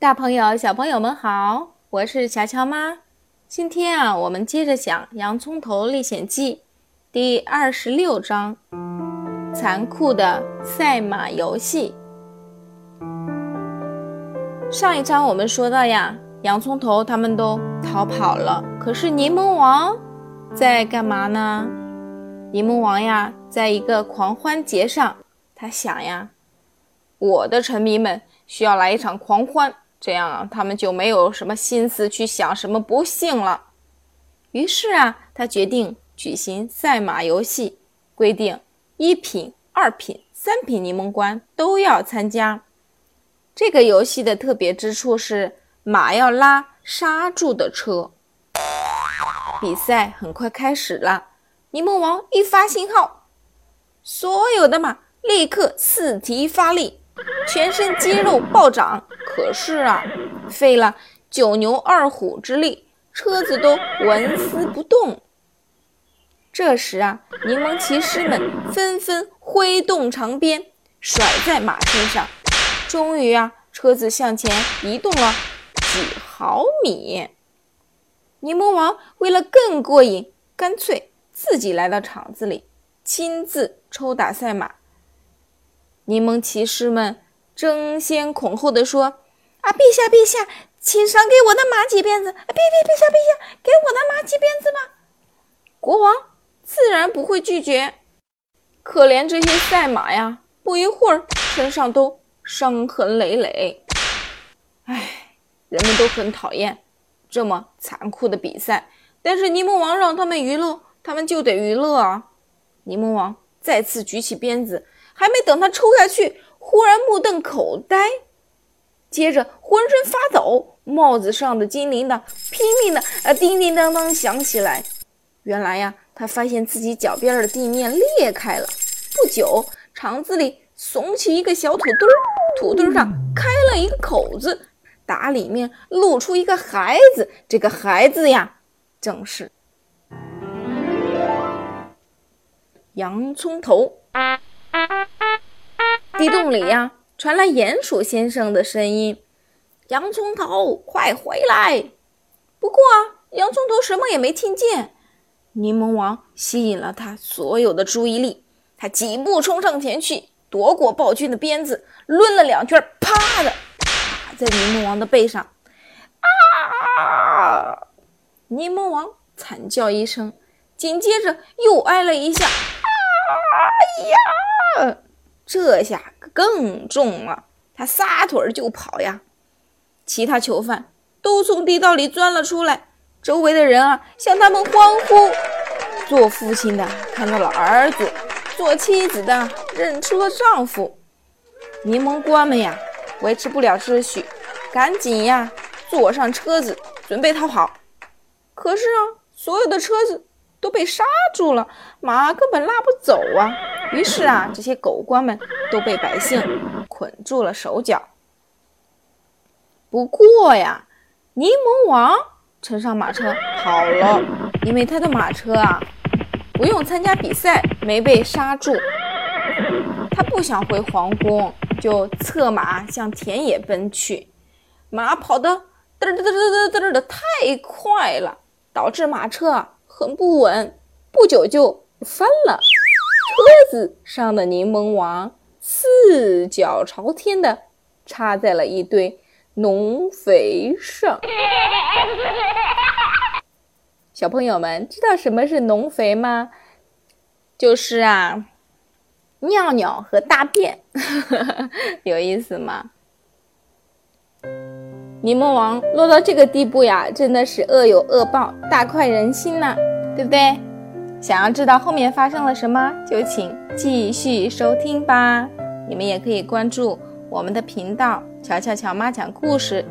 大朋友、小朋友们好，我是乔乔妈。今天啊，我们接着讲《洋葱头历险记》第二十六章：残酷的赛马游戏。上一章我们说到呀，洋葱头他们都逃跑了，可是柠檬王在干嘛呢？柠檬王呀，在一个狂欢节上，他想呀，我的臣民们需要来一场狂欢。这样啊，他们就没有什么心思去想什么不幸了。于是啊，他决定举行赛马游戏，规定一品、二品、三品柠檬官都要参加。这个游戏的特别之处是，马要拉刹住的车。比赛很快开始了，柠檬王一发信号，所有的马立刻四蹄发力。全身肌肉暴涨，可是啊，费了九牛二虎之力，车子都纹丝不动。这时啊，柠檬骑士们纷纷挥动长鞭，甩在马身上。终于啊，车子向前移动了几毫米。柠檬王为了更过瘾，干脆自己来到场子里，亲自抽打赛马。柠檬骑士们争先恐后地说：“啊，陛下，陛下，请赏给我的马几鞭子！陛陛陛下，陛下，给我的马几鞭子吧！”国王自然不会拒绝。可怜这些赛马呀，不一会儿身上都伤痕累累。唉，人们都很讨厌这么残酷的比赛，但是柠檬王让他们娱乐，他们就得娱乐啊！柠檬王再次举起鞭子。还没等他抽下去，忽然目瞪口呆，接着浑身发抖，帽子上的金铃铛拼命的啊叮叮当当响起来。原来呀，他发现自己脚边的地面裂开了。不久，肠子里耸起一个小土堆儿，土堆上开了一个口子，打里面露出一个孩子。这个孩子呀，正是洋葱头。地洞里呀，传来鼹鼠先生的声音：“洋葱头，快回来！”不过啊，洋葱头什么也没听见。柠檬王吸引了他所有的注意力，他几步冲上前去，夺过暴君的鞭子，抡了两圈，啪的打在柠檬王的背上。啊！柠檬王惨叫一声，紧接着又挨了一下。哎呀！这下更重了，他撒腿就跑呀！其他囚犯都从地道里钻了出来，周围的人啊向他们欢呼。做父亲的看到了儿子，做妻子的认出了丈夫。柠檬官们呀，维持不了秩序，赶紧呀坐上车子准备逃跑。可是啊，所有的车子。都被刹住了，马根本拉不走啊！于是啊，这些狗官们都被百姓捆住了手脚。不过呀，柠檬王乘上马车跑了，因为他的马车啊不用参加比赛，没被刹住。他不想回皇宫，就策马向田野奔去。马跑得嘚嘚嘚嘚嘚嘚的太快了，导致马车。很不稳，不久就翻了。车子上的柠檬王四脚朝天的插在了一堆农肥上。小朋友们知道什么是农肥吗？就是啊，尿尿和大便，有意思吗？柠檬王落到这个地步呀，真的是恶有恶报，大快人心呐。对不对？想要知道后面发生了什么，就请继续收听吧。你们也可以关注我们的频道“乔乔乔妈讲故事”，